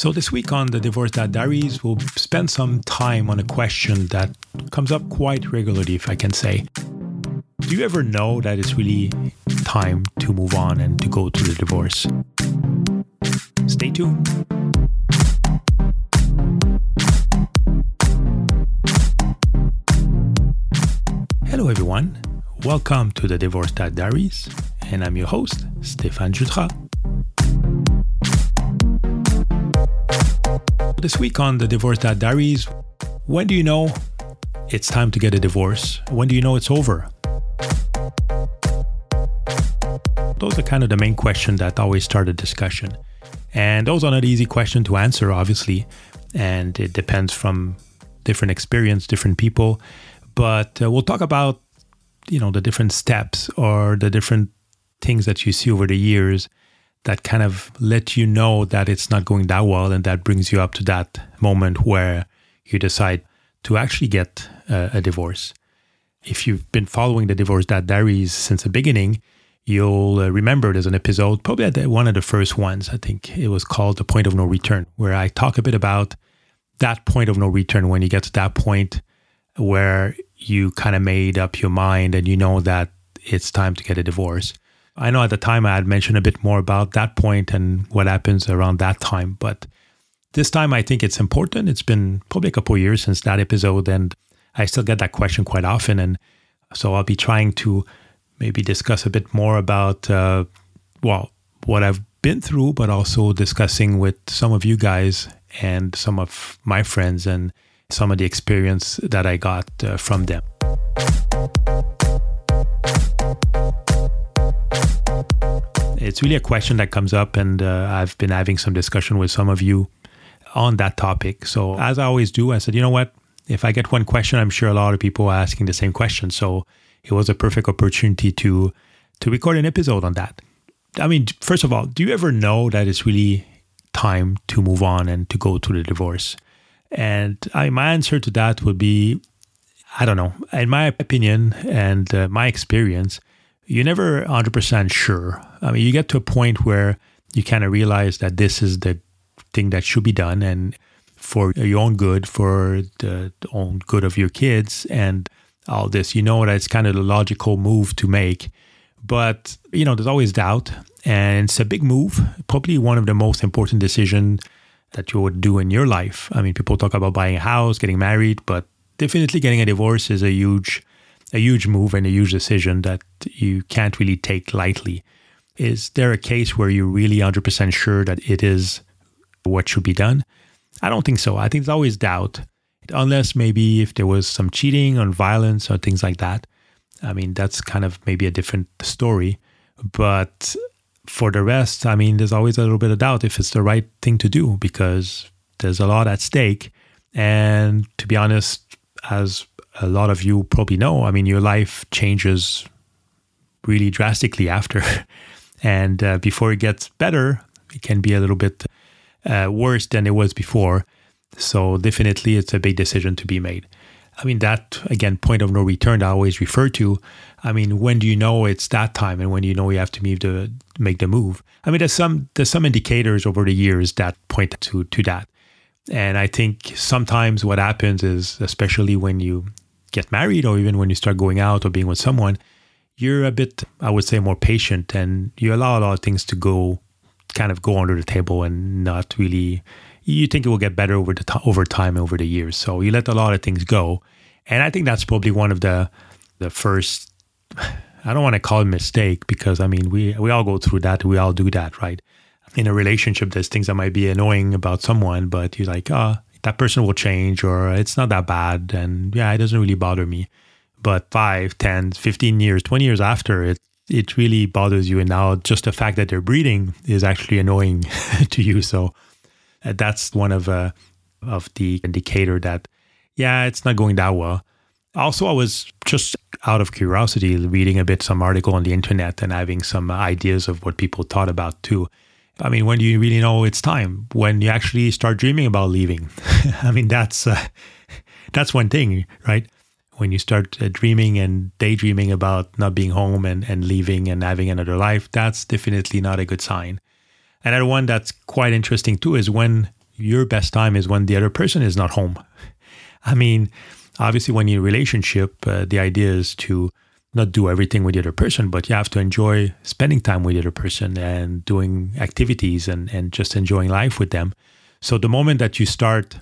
So, this week on the Divorced Dad Diaries, we'll spend some time on a question that comes up quite regularly, if I can say. Do you ever know that it's really time to move on and to go to the divorce? Stay tuned. Hello, everyone. Welcome to the Divorced Dad Diaries, and I'm your host, Stéphane Jutras. This week on the Divorce Diaries, when do you know it's time to get a divorce? When do you know it's over? Those are kind of the main questions that always start a discussion. And those are not easy questions to answer, obviously. And it depends from different experience, different people. But uh, we'll talk about, you know, the different steps or the different things that you see over the years that kind of let you know that it's not going that well and that brings you up to that moment where you decide to actually get a, a divorce. If you've been following the Divorced Dad Diaries since the beginning, you'll uh, remember there's an episode, probably one of the first ones, I think it was called The Point of No Return, where I talk a bit about that point of no return when you get to that point where you kind of made up your mind and you know that it's time to get a divorce. I know at the time I had mentioned a bit more about that point and what happens around that time, but this time I think it's important. It's been probably a couple years since that episode, and I still get that question quite often. And so I'll be trying to maybe discuss a bit more about, uh, well, what I've been through, but also discussing with some of you guys and some of my friends and some of the experience that I got uh, from them. It's really a question that comes up, and uh, I've been having some discussion with some of you on that topic. So, as I always do, I said, you know what? If I get one question, I'm sure a lot of people are asking the same question. So, it was a perfect opportunity to to record an episode on that. I mean, first of all, do you ever know that it's really time to move on and to go to the divorce? And I, my answer to that would be, I don't know. In my opinion and uh, my experience, you're never 100% sure. I mean, you get to a point where you kind of realize that this is the thing that should be done and for your own good, for the, own good of your kids and all this. You know that it's kind of the logical move to make. But, you know, there's always doubt. And it's a big move, probably one of the most important decisions that you would do in your life. I mean, people talk about buying a house, getting married, but definitely getting a divorce is a huge a huge move and a huge decision that you can't really take lightly. Is there a case where you're really 100% sure that it is what should be done? I don't think so. I think there's always doubt, unless maybe if there was some cheating or violence or things like that. I mean, that's kind of maybe a different story. But for the rest, I mean, there's always a little bit of doubt if it's the right thing to do because there's a lot at stake. And to be honest, as a lot of you probably know, I mean, your life changes really drastically after. and uh, before it gets better, it can be a little bit uh, worse than it was before. So, definitely, it's a big decision to be made. I mean, that again, point of no return I always refer to. I mean, when do you know it's that time, and when do you know you have to move the make the move? I mean, there's some there's some indicators over the years that point to to that. And I think sometimes what happens is, especially when you get married or even when you start going out or being with someone, you're a bit, I would say, more patient and you allow a lot of things to go, kind of go under the table and not really. You think it will get better over the t- over time over the years, so you let a lot of things go, and I think that's probably one of the the first. I don't want to call it mistake because I mean we we all go through that. We all do that, right? In a relationship, there's things that might be annoying about someone, but you're like, ah, oh, that person will change or it's not that bad and yeah it doesn't really bother me. But 5 10 15 years 20 years after it it really bothers you. And now just the fact that they're breeding is actually annoying to you. So uh, that's one of uh, of the indicator that yeah it's not going that well. Also i was just out of curiosity reading a bit some article on the internet and having some ideas of what people thought about too I mean, when do you really know it's time? When you actually start dreaming about leaving. I mean, that's uh, that's one thing, right? When you start uh, dreaming and daydreaming about not being home and, and leaving and having another life, that's definitely not a good sign. Another one that's quite interesting too is when your best time is when the other person is not home. I mean, obviously, when you're in a relationship, uh, the idea is to not do everything with the other person, but you have to enjoy spending time with the other person and doing activities and, and just enjoying life with them. So the moment that you start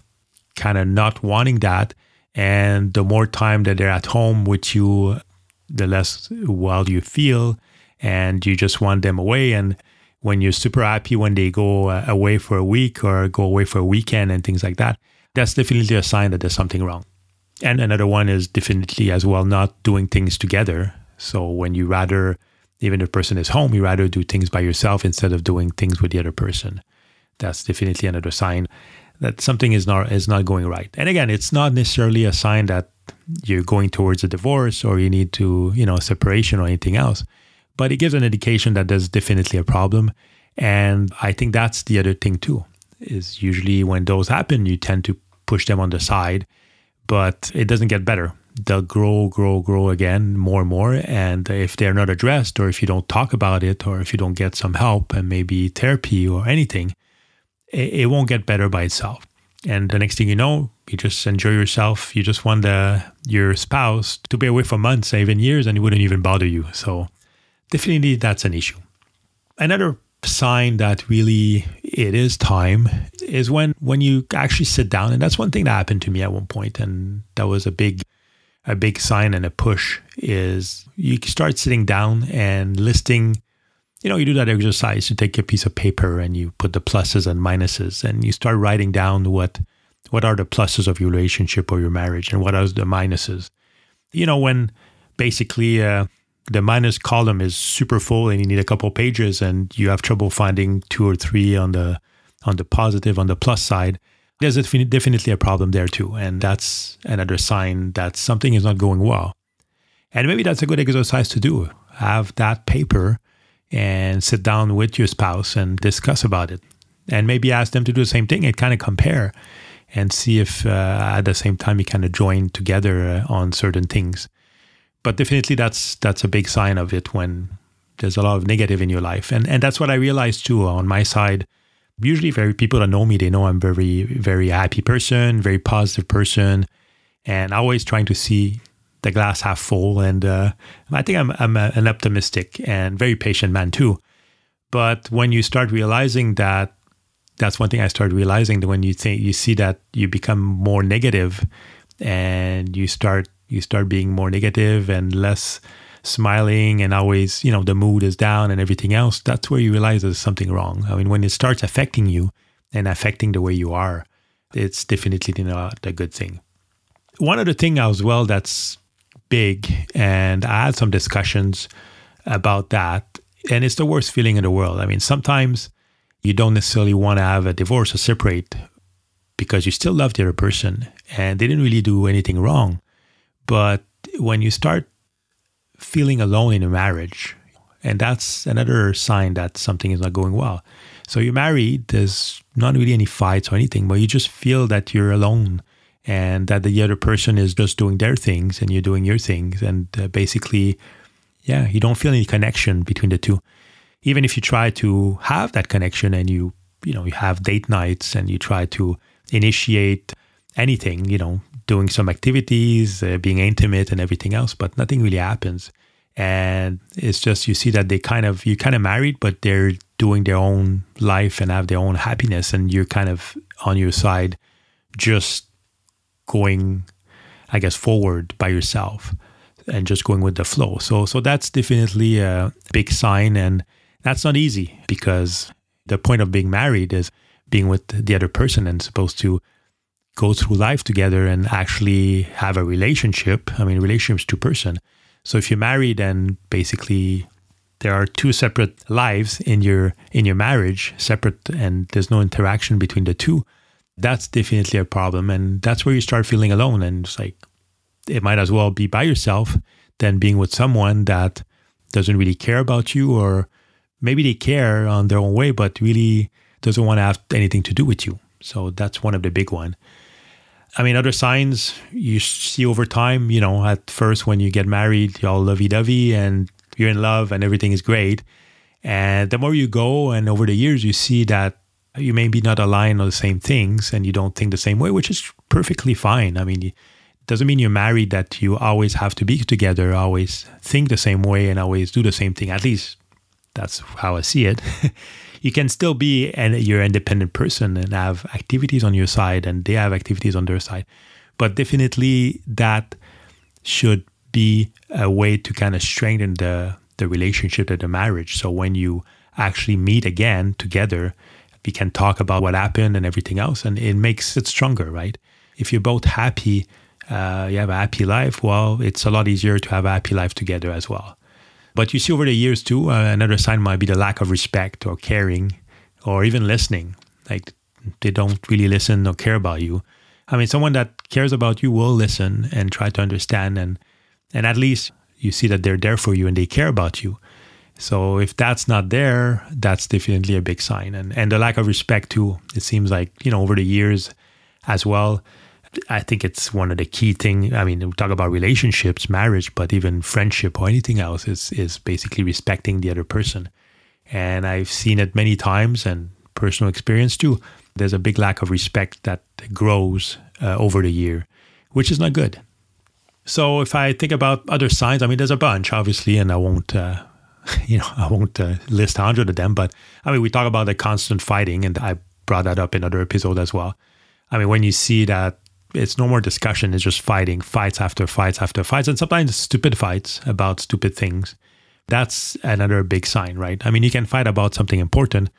kind of not wanting that, and the more time that they're at home with you, the less well you feel, and you just want them away. And when you're super happy when they go uh, away for a week or go away for a weekend and things like that, that's definitely a sign that there's something wrong. And another one is definitely as well not doing things together. So when you rather, even if the person is home, you rather do things by yourself instead of doing things with the other person. That's definitely another sign that something is not is not going right. And again, it's not necessarily a sign that you're going towards a divorce or you need to, you know, separation or anything else. But it gives an indication that there's definitely a problem. And I think that's the other thing too. Is usually when those happen, you tend to push them on the side but it doesn't get better. They'll grow, grow, grow again more and more. And if they're not addressed, or if you don't talk about it, or if you don't get some help and maybe therapy or anything, it, it won't get better by itself. And the next thing you know, you just enjoy yourself. You just want the, your spouse to be away for months, even years, and it wouldn't even bother you. So definitely that's an issue. Another sign that really it is time is when when you actually sit down. And that's one thing that happened to me at one point and that was a big a big sign and a push is you start sitting down and listing you know you do that exercise. You take a piece of paper and you put the pluses and minuses and you start writing down what what are the pluses of your relationship or your marriage and what are the minuses. You know when basically uh, the minus column is super full and you need a couple pages and you have trouble finding two or three on the on the positive on the plus side there's a, definitely a problem there too. And that's another sign that something is not going well. And maybe that's a good exercise to do. Have that paper and sit down with your spouse and discuss about it. And maybe ask them to do the same thing and kind of compare and see if uh, at the same time you kind of join together uh, on certain things but definitely that's that's a big sign of it when there's a lot of negative in your life. And and that's what i realized too on my side. Usually very people that know me they know i'm very very happy person very positive person. And always trying to see the glass half full. And uh, i think i'm, I'm a, an optimistic and very patient man too. But when you start realizing that that's one thing i started realizing that when you think you see that you become more negative and you start you start being more negative and less smiling and always, you know, the mood is down and everything else, that's where you realize there's something wrong. I mean, when it starts affecting you and affecting the way you are, it's definitely not a good thing. One other thing as well that's big, and I had some discussions about that, and it's the worst feeling in the world. I mean, sometimes you don't necessarily want to have a divorce or separate because you still love the other person and they didn't really do anything wrong. But when you start feeling alone in a marriage, and that's another sign that something is not going well. So you're married, there's not really any fights or anything, but you just feel that you're alone and that the other person is just doing their things and you're doing your things. And uh, basically, yeah, you don't feel any connection between the two. Even if you try to have that connection and you, you know, you have date nights and you try to initiate anything, you know, doing some activities, uh, being intimate and everything else, but nothing really happens. And it's just you see that they kind of you kind of married, but they're doing their own life and have their own happiness, and you're kind of on your side, just going, I guess, forward by yourself and just going with the flow. So so that's definitely a big sign, and that's not easy because the point of being married is being with the other person and supposed to go through life together and actually have a relationship. I mean, relationships two person. So if you're married and basically there are two separate lives in your in your marriage, separate, and there's no interaction between the two, that's definitely a problem. And that's where you start feeling alone. And it's like it might as well be by yourself than being with someone that doesn't really care about you or maybe they care on their own way, but really doesn't want to have anything to do with you. So that's one of the big one. I mean, other signs you see over time, you know, at first when you get married, you're all lovey dovey and you're in love and everything is great. And the more you go and over the years, you see that you may be not aligned on the same things and you don't think the same way, which is perfectly fine. I mean, it doesn't mean you're married that you always have to be together, always think the same way, and always do the same thing. At least that's how I see it. you can still be and an your independent person and have activities on your side, and they have activities on their side. But definitely, that should be a way to kind of strengthen the the relationship of the marriage. So when you actually meet again together, we can talk about what happened and everything else, and it makes it stronger, right? If you're both happy, uh, you have a happy life. Well, it's a lot easier to have a happy life together as well. But you see over the years too, uh, another sign might be the lack of respect or caring, or even listening. Like they don't really listen or care about you. I mean, someone that cares about you will listen and try to understand, and and at least you see that they're there for you and they care about you. So if that's not there, that's definitely a big sign. And and the lack of respect too. It seems like you know over the years, as well. I think it's one of the key thing. I mean, we talk about relationships, marriage, but even friendship or anything else is is basically respecting the other person. And I've seen it many times and personal experience too. There's a big lack of respect that grows uh, over the year, which is not good. So if I think about other signs, I mean, there's a bunch, obviously, and I won't, uh, you know, I won't uh, list a hundred of them. But I mean, we talk about the constant fighting, and I brought that up in other episode as well. I mean, when you see that it's no more discussion, it's just fighting, fights after fights after fights, and sometimes stupid fights about stupid things. That's another big sign, right? I mean, you can fight about something important,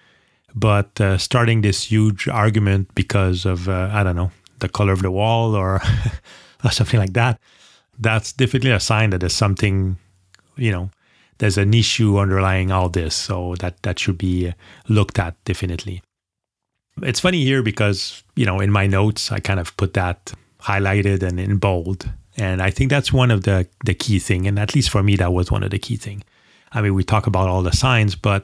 but uh, starting this huge argument because of, uh, I don't know, the color of the wall or, or something like that that's definitely a sign that there's something, you know, there's an issue underlying all this. So that that should be looked at definitely. It's funny here because you know in my notes I kind of put that highlighted and in bold, and I think that's one of the the key thing. And at least for me, that was one of the key thing. I mean, we talk about all the signs, but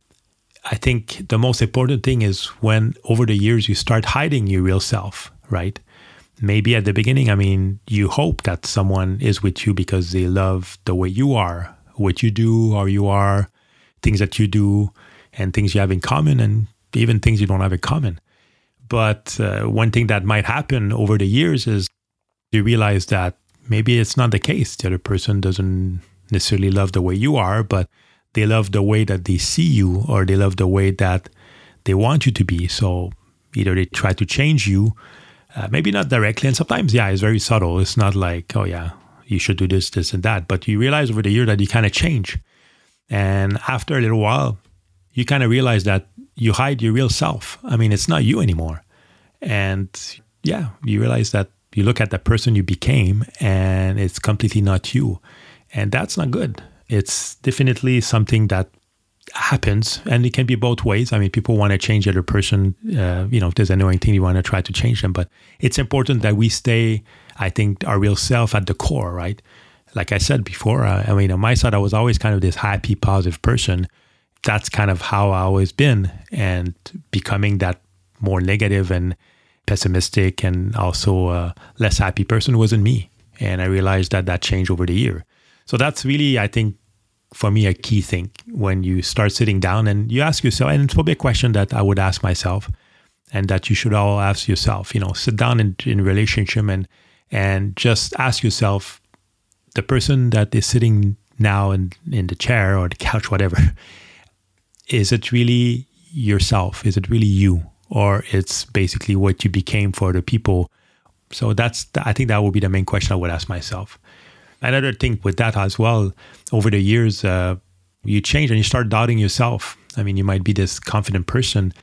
I think the most important thing is when over the years you start hiding your real self, right? maybe at the beginning, I mean, you hope that someone is with you because they love the way you are, what you do, or you are, things that you do, and things you have in common, and even things you don't have in common. But uh, one thing that might happen over the years is you realize that maybe it's not the case. The other person doesn't necessarily love the way you are, but they love the way that they see you, or they love the way that they want you to be. So either they try to change you uh, maybe not directly, and sometimes, yeah, it's very subtle. It's not like, oh, yeah, you should do this, this, and that. But you realize over the year that you kind of change. And after a little while, you kind of realize that you hide your real self. I mean, it's not you anymore. And yeah, you realize that you look at the person you became and it's completely not you. And that's not good. It's definitely something that happens and it can be both ways i mean people want to change the other person uh, you know if there's annoying thing you want to try to change them but it's important that we stay i think our real self at the core right like i said before uh, i mean on my side i was always kind of this happy positive person that's kind of how i always been and becoming that more negative and pessimistic and also uh, less happy person wasn't me and i realized that that changed over the year so that's really i think for me a key thing when you start sitting down and you ask yourself, and it's probably a question that I would ask myself, and that you should all ask yourself. You know, sit down in, in relationship and and just ask yourself, the person that is sitting now in in the chair or the couch, whatever, is it really yourself? Is it really you, or it's basically what you became for the people? So that's I think that would be the main question I would ask myself another thing with that as well, over the years, uh, you change and you start doubting yourself. I mean, you might be this confident person.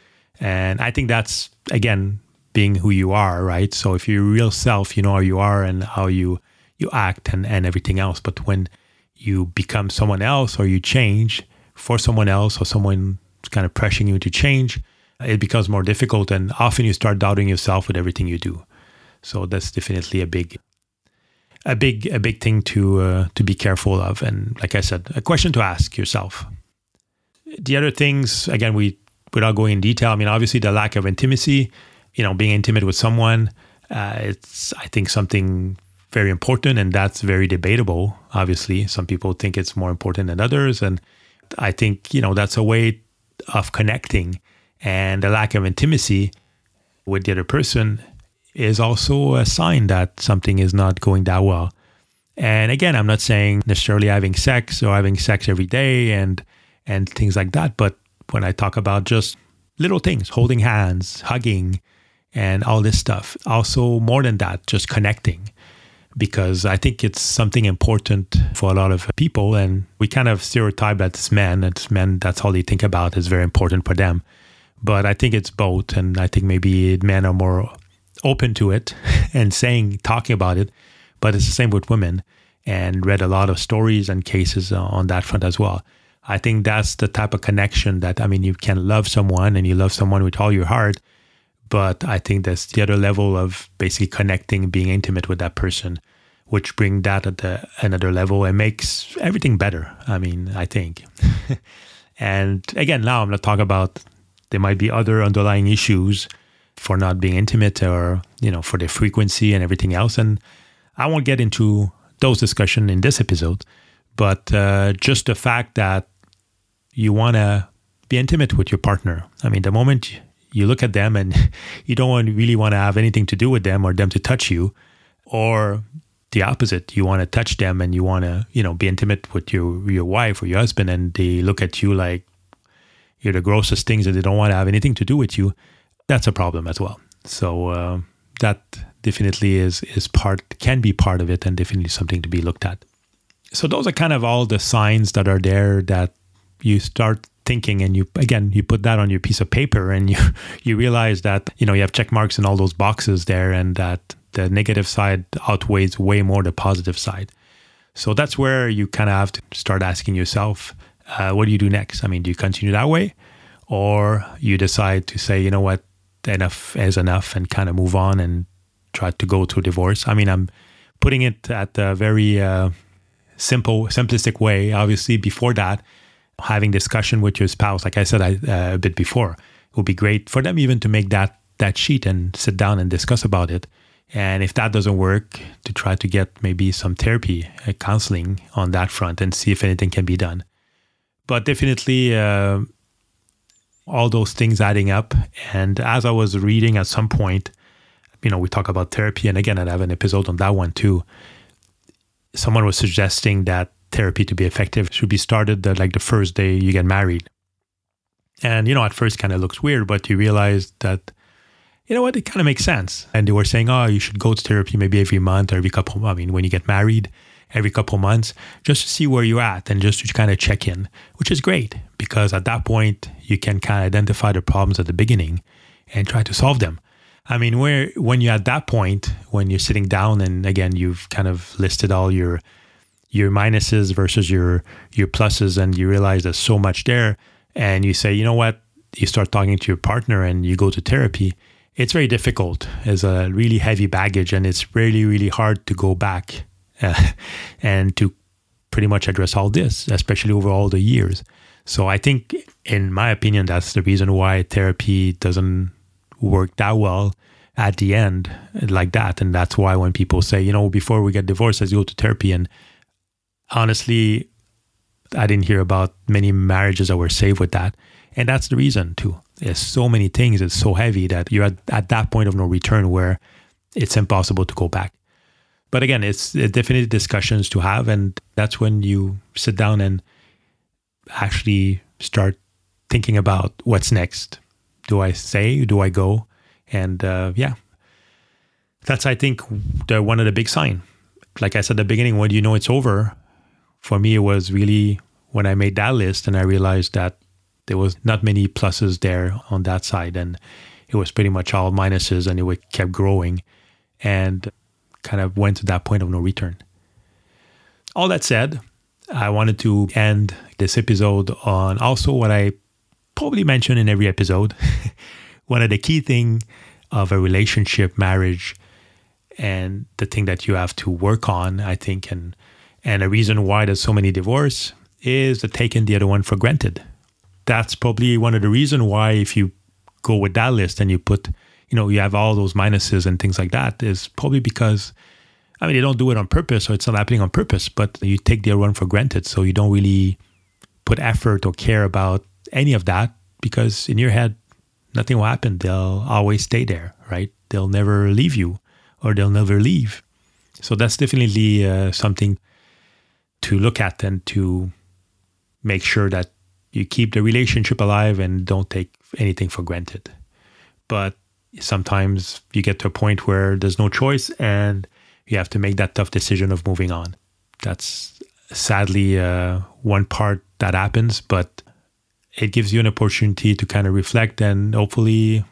And I think that's, again, being who you are, right? So if you're real self, you know how you are and how you, you act and, and everything else. But when you become someone else or you change for someone else or someone kind of pressuring you to change, it becomes more difficult. And often you start doubting yourself with everything you do. So that's definitely a big a big a big thing to uh, to be careful of, and like I said, a question to ask yourself. The other things, again, we without going in detail. I mean, obviously, the lack of intimacy. You know, being intimate with someone, uh, it's I think something very important, and that's very debatable. Obviously, some people think it's more important than others, and I think you know that's a way of connecting And the lack of intimacy with the other person is also a sign that something is not going that well. And again, I'm not saying necessarily having sex or having sex every day and and things like that, but when I talk about just little things, holding hands, hugging, and all this stuff, also more than that, just connecting because I think it's something important for a lot of people. And we kind of stereotype that it's men, it's men, that's all they think about is very important for them. But I think it's both. And I think maybe men are more open to it and saying, talking about it. But it's the same with women and read a lot of stories and cases on that front as well. I think that's the type of connection that, I mean, you can love someone and you love someone with all your heart, but I think that's the other level of basically connecting, being intimate with that person, which bring that at the, another level and makes everything better. I mean, I think. and again, now I'm not talking about there might be other underlying issues for not being intimate or you know for the frequency and everything else. And I won't get into those discussion in this episode, but uh, just the fact that you want to be intimate with your partner. I mean, the moment you look at them and you don't really want to have anything to do with them or them to touch you or the opposite you want to touch them and you want to you know be intimate with your your wife or your husband and they look at you like you're the grossest things and they don't want to have anything to do with you that's a problem as well. So uh, that definitely is is part can be part of it and definitely something to be looked at. So those are kind of all the signs that are there that you start thinking and you again you put that on your piece of paper and you you realize that you know you have check marks in all those boxes there and that the negative side outweighs way more the positive side. So that's where you kind of have to start asking yourself uh, what do you do next? I mean do you continue that way or you decide to say you know what? Enough is enough and kind of move on and try to go to a divorce. I mean i'm putting it at a very uh, simple simplistic way obviously before that having discussion with your spouse, like I said I, uh, a bit before, it would be great for them even to make that that sheet and sit down and discuss about it. And if that doesn't work, to try to get maybe some therapy, uh, counseling on that front, and see if anything can be done. But definitely, uh, all those things adding up. And as I was reading at some point, you know, we talk about therapy, and again, I have an episode on that one too. Someone was suggesting that therapy to be effective should be started the, like the first day you get married. And, you know, at first kind of looks weird, but you realize that, you know what, it kind of makes sense. And they were saying, oh, you should go to therapy maybe every month or every couple, I mean, when you get married, every couple months, just to see where you're at and just to kind of check in, which is great because at that point you can kind of identify the problems at the beginning and try to solve them. I mean, where when you're at that point, when you're sitting down and again you've kind of listed all your your minuses versus your your pluses and you realize there's so much there and you say you know what? You start talking to your partner and you go to therapy. It's very difficult. As a really heavy baggage and it's really really hard to go back uh, and to pretty much address all this especially over all the years. So i think in my opinion that's the reason why therapy doesn't work that well at the end like that. And that's why when people say you know before we get divorced let's go to therapy and honestly, I didn't hear about many marriages that were saved with that. And that's the reason too. There's so many things, it's so heavy that you're at, at that point of no return where it's impossible to go back. But again, it's, it's definitely discussions to have. And that's when you sit down and actually start thinking about what's next. Do I say? Do I go? And uh, yeah, that's I think the one of the big sign. Like I said at the beginning, when you know it's over, for me, it was really when I made that list and I realized that there was not many pluses there on that side, and it was pretty much all minuses, and it kept growing, and kind of went to that point of no return. All that said, I wanted to end this episode on also what I probably mention in every episode. One of the key thing of a relationship, marriage, and the thing that you have to work on, I think, and and a reason why there's so many divorce is the taking the other one for granted. That's probably one of the reasons why if you go with that list and you put, you know, you have all those minuses and things like that is probably because I mean they don't do it on purpose or it's not happening on purpose, but you take the other one for granted. So you don't really put effort or care about any of that because in your head nothing will happen. They'll always stay there, right? They'll never leave you or they'll never leave. So that's definitely uh, something to look at and to make sure that you keep the relationship alive and don't take anything for granted. But sometimes you get to a point where there's no choice and you have to make that tough decision of moving on. That's sadly uh, one part that happens, but it gives you an opportunity to kind of reflect and hopefully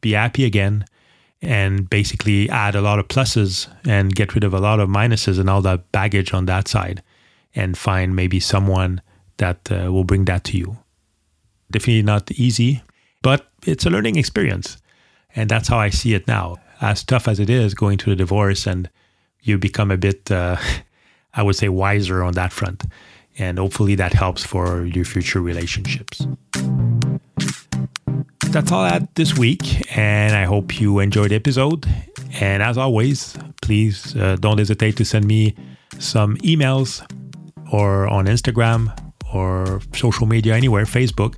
be happy again and basically add a lot of pluses and get rid of a lot of minuses and all that baggage on that side and find maybe someone that uh, will bring that to you. Definitely not easy, but it's a learning experience. And that's how I see it now. As tough as it is going through the divorce, and you become a bit, uh, I would say, wiser on that front. And hopefully that helps for your future relationships. That's all I had this week, and I hope you enjoyed the episode. And as always, please uh, don't hesitate to send me some emails or on Instagram or social media anywhere, Facebook.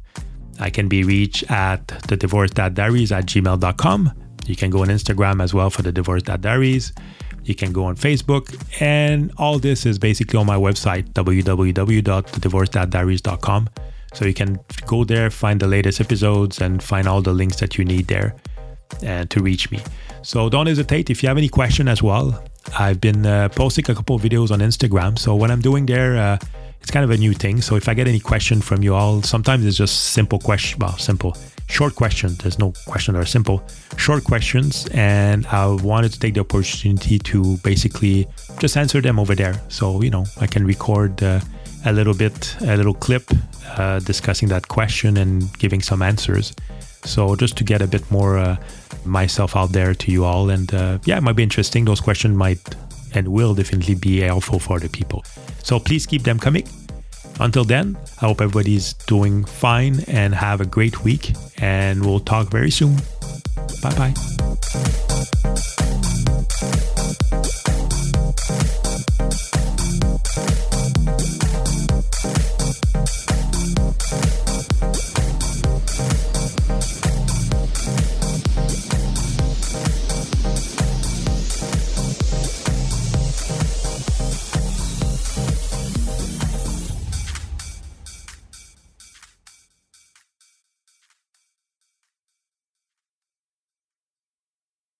I can be reached at the divorce diaries at gmail.com. You can go on Instagram as well for the divorce diaries. You can go on Facebook. And all this is basically on my website, www.thedivorcediaries.com. So you can go there, find the latest episodes, and find all the links that you need there uh, to reach me. So don't hesitate if you have any question as well. I've been uh, posting a couple videos on Instagram. So what I'm doing there, uh, it's kind of a new thing. So if I get any question from you all, sometimes it's just simple question, well, simple, short questions. There's no question that are simple, short questions, and I wanted to take the opportunity to basically just answer them over there. So you know, I can record uh, a little bit, a little clip uh, discussing that question and giving some answers. So just to get a bit more uh, myself out there to you all, and uh, yeah, it might be interesting. Those questions might and will definitely be helpful for the people. So please keep them coming. Until then, I hope everybody's doing fine and have a great week. And we'll talk very soon. Bye bye.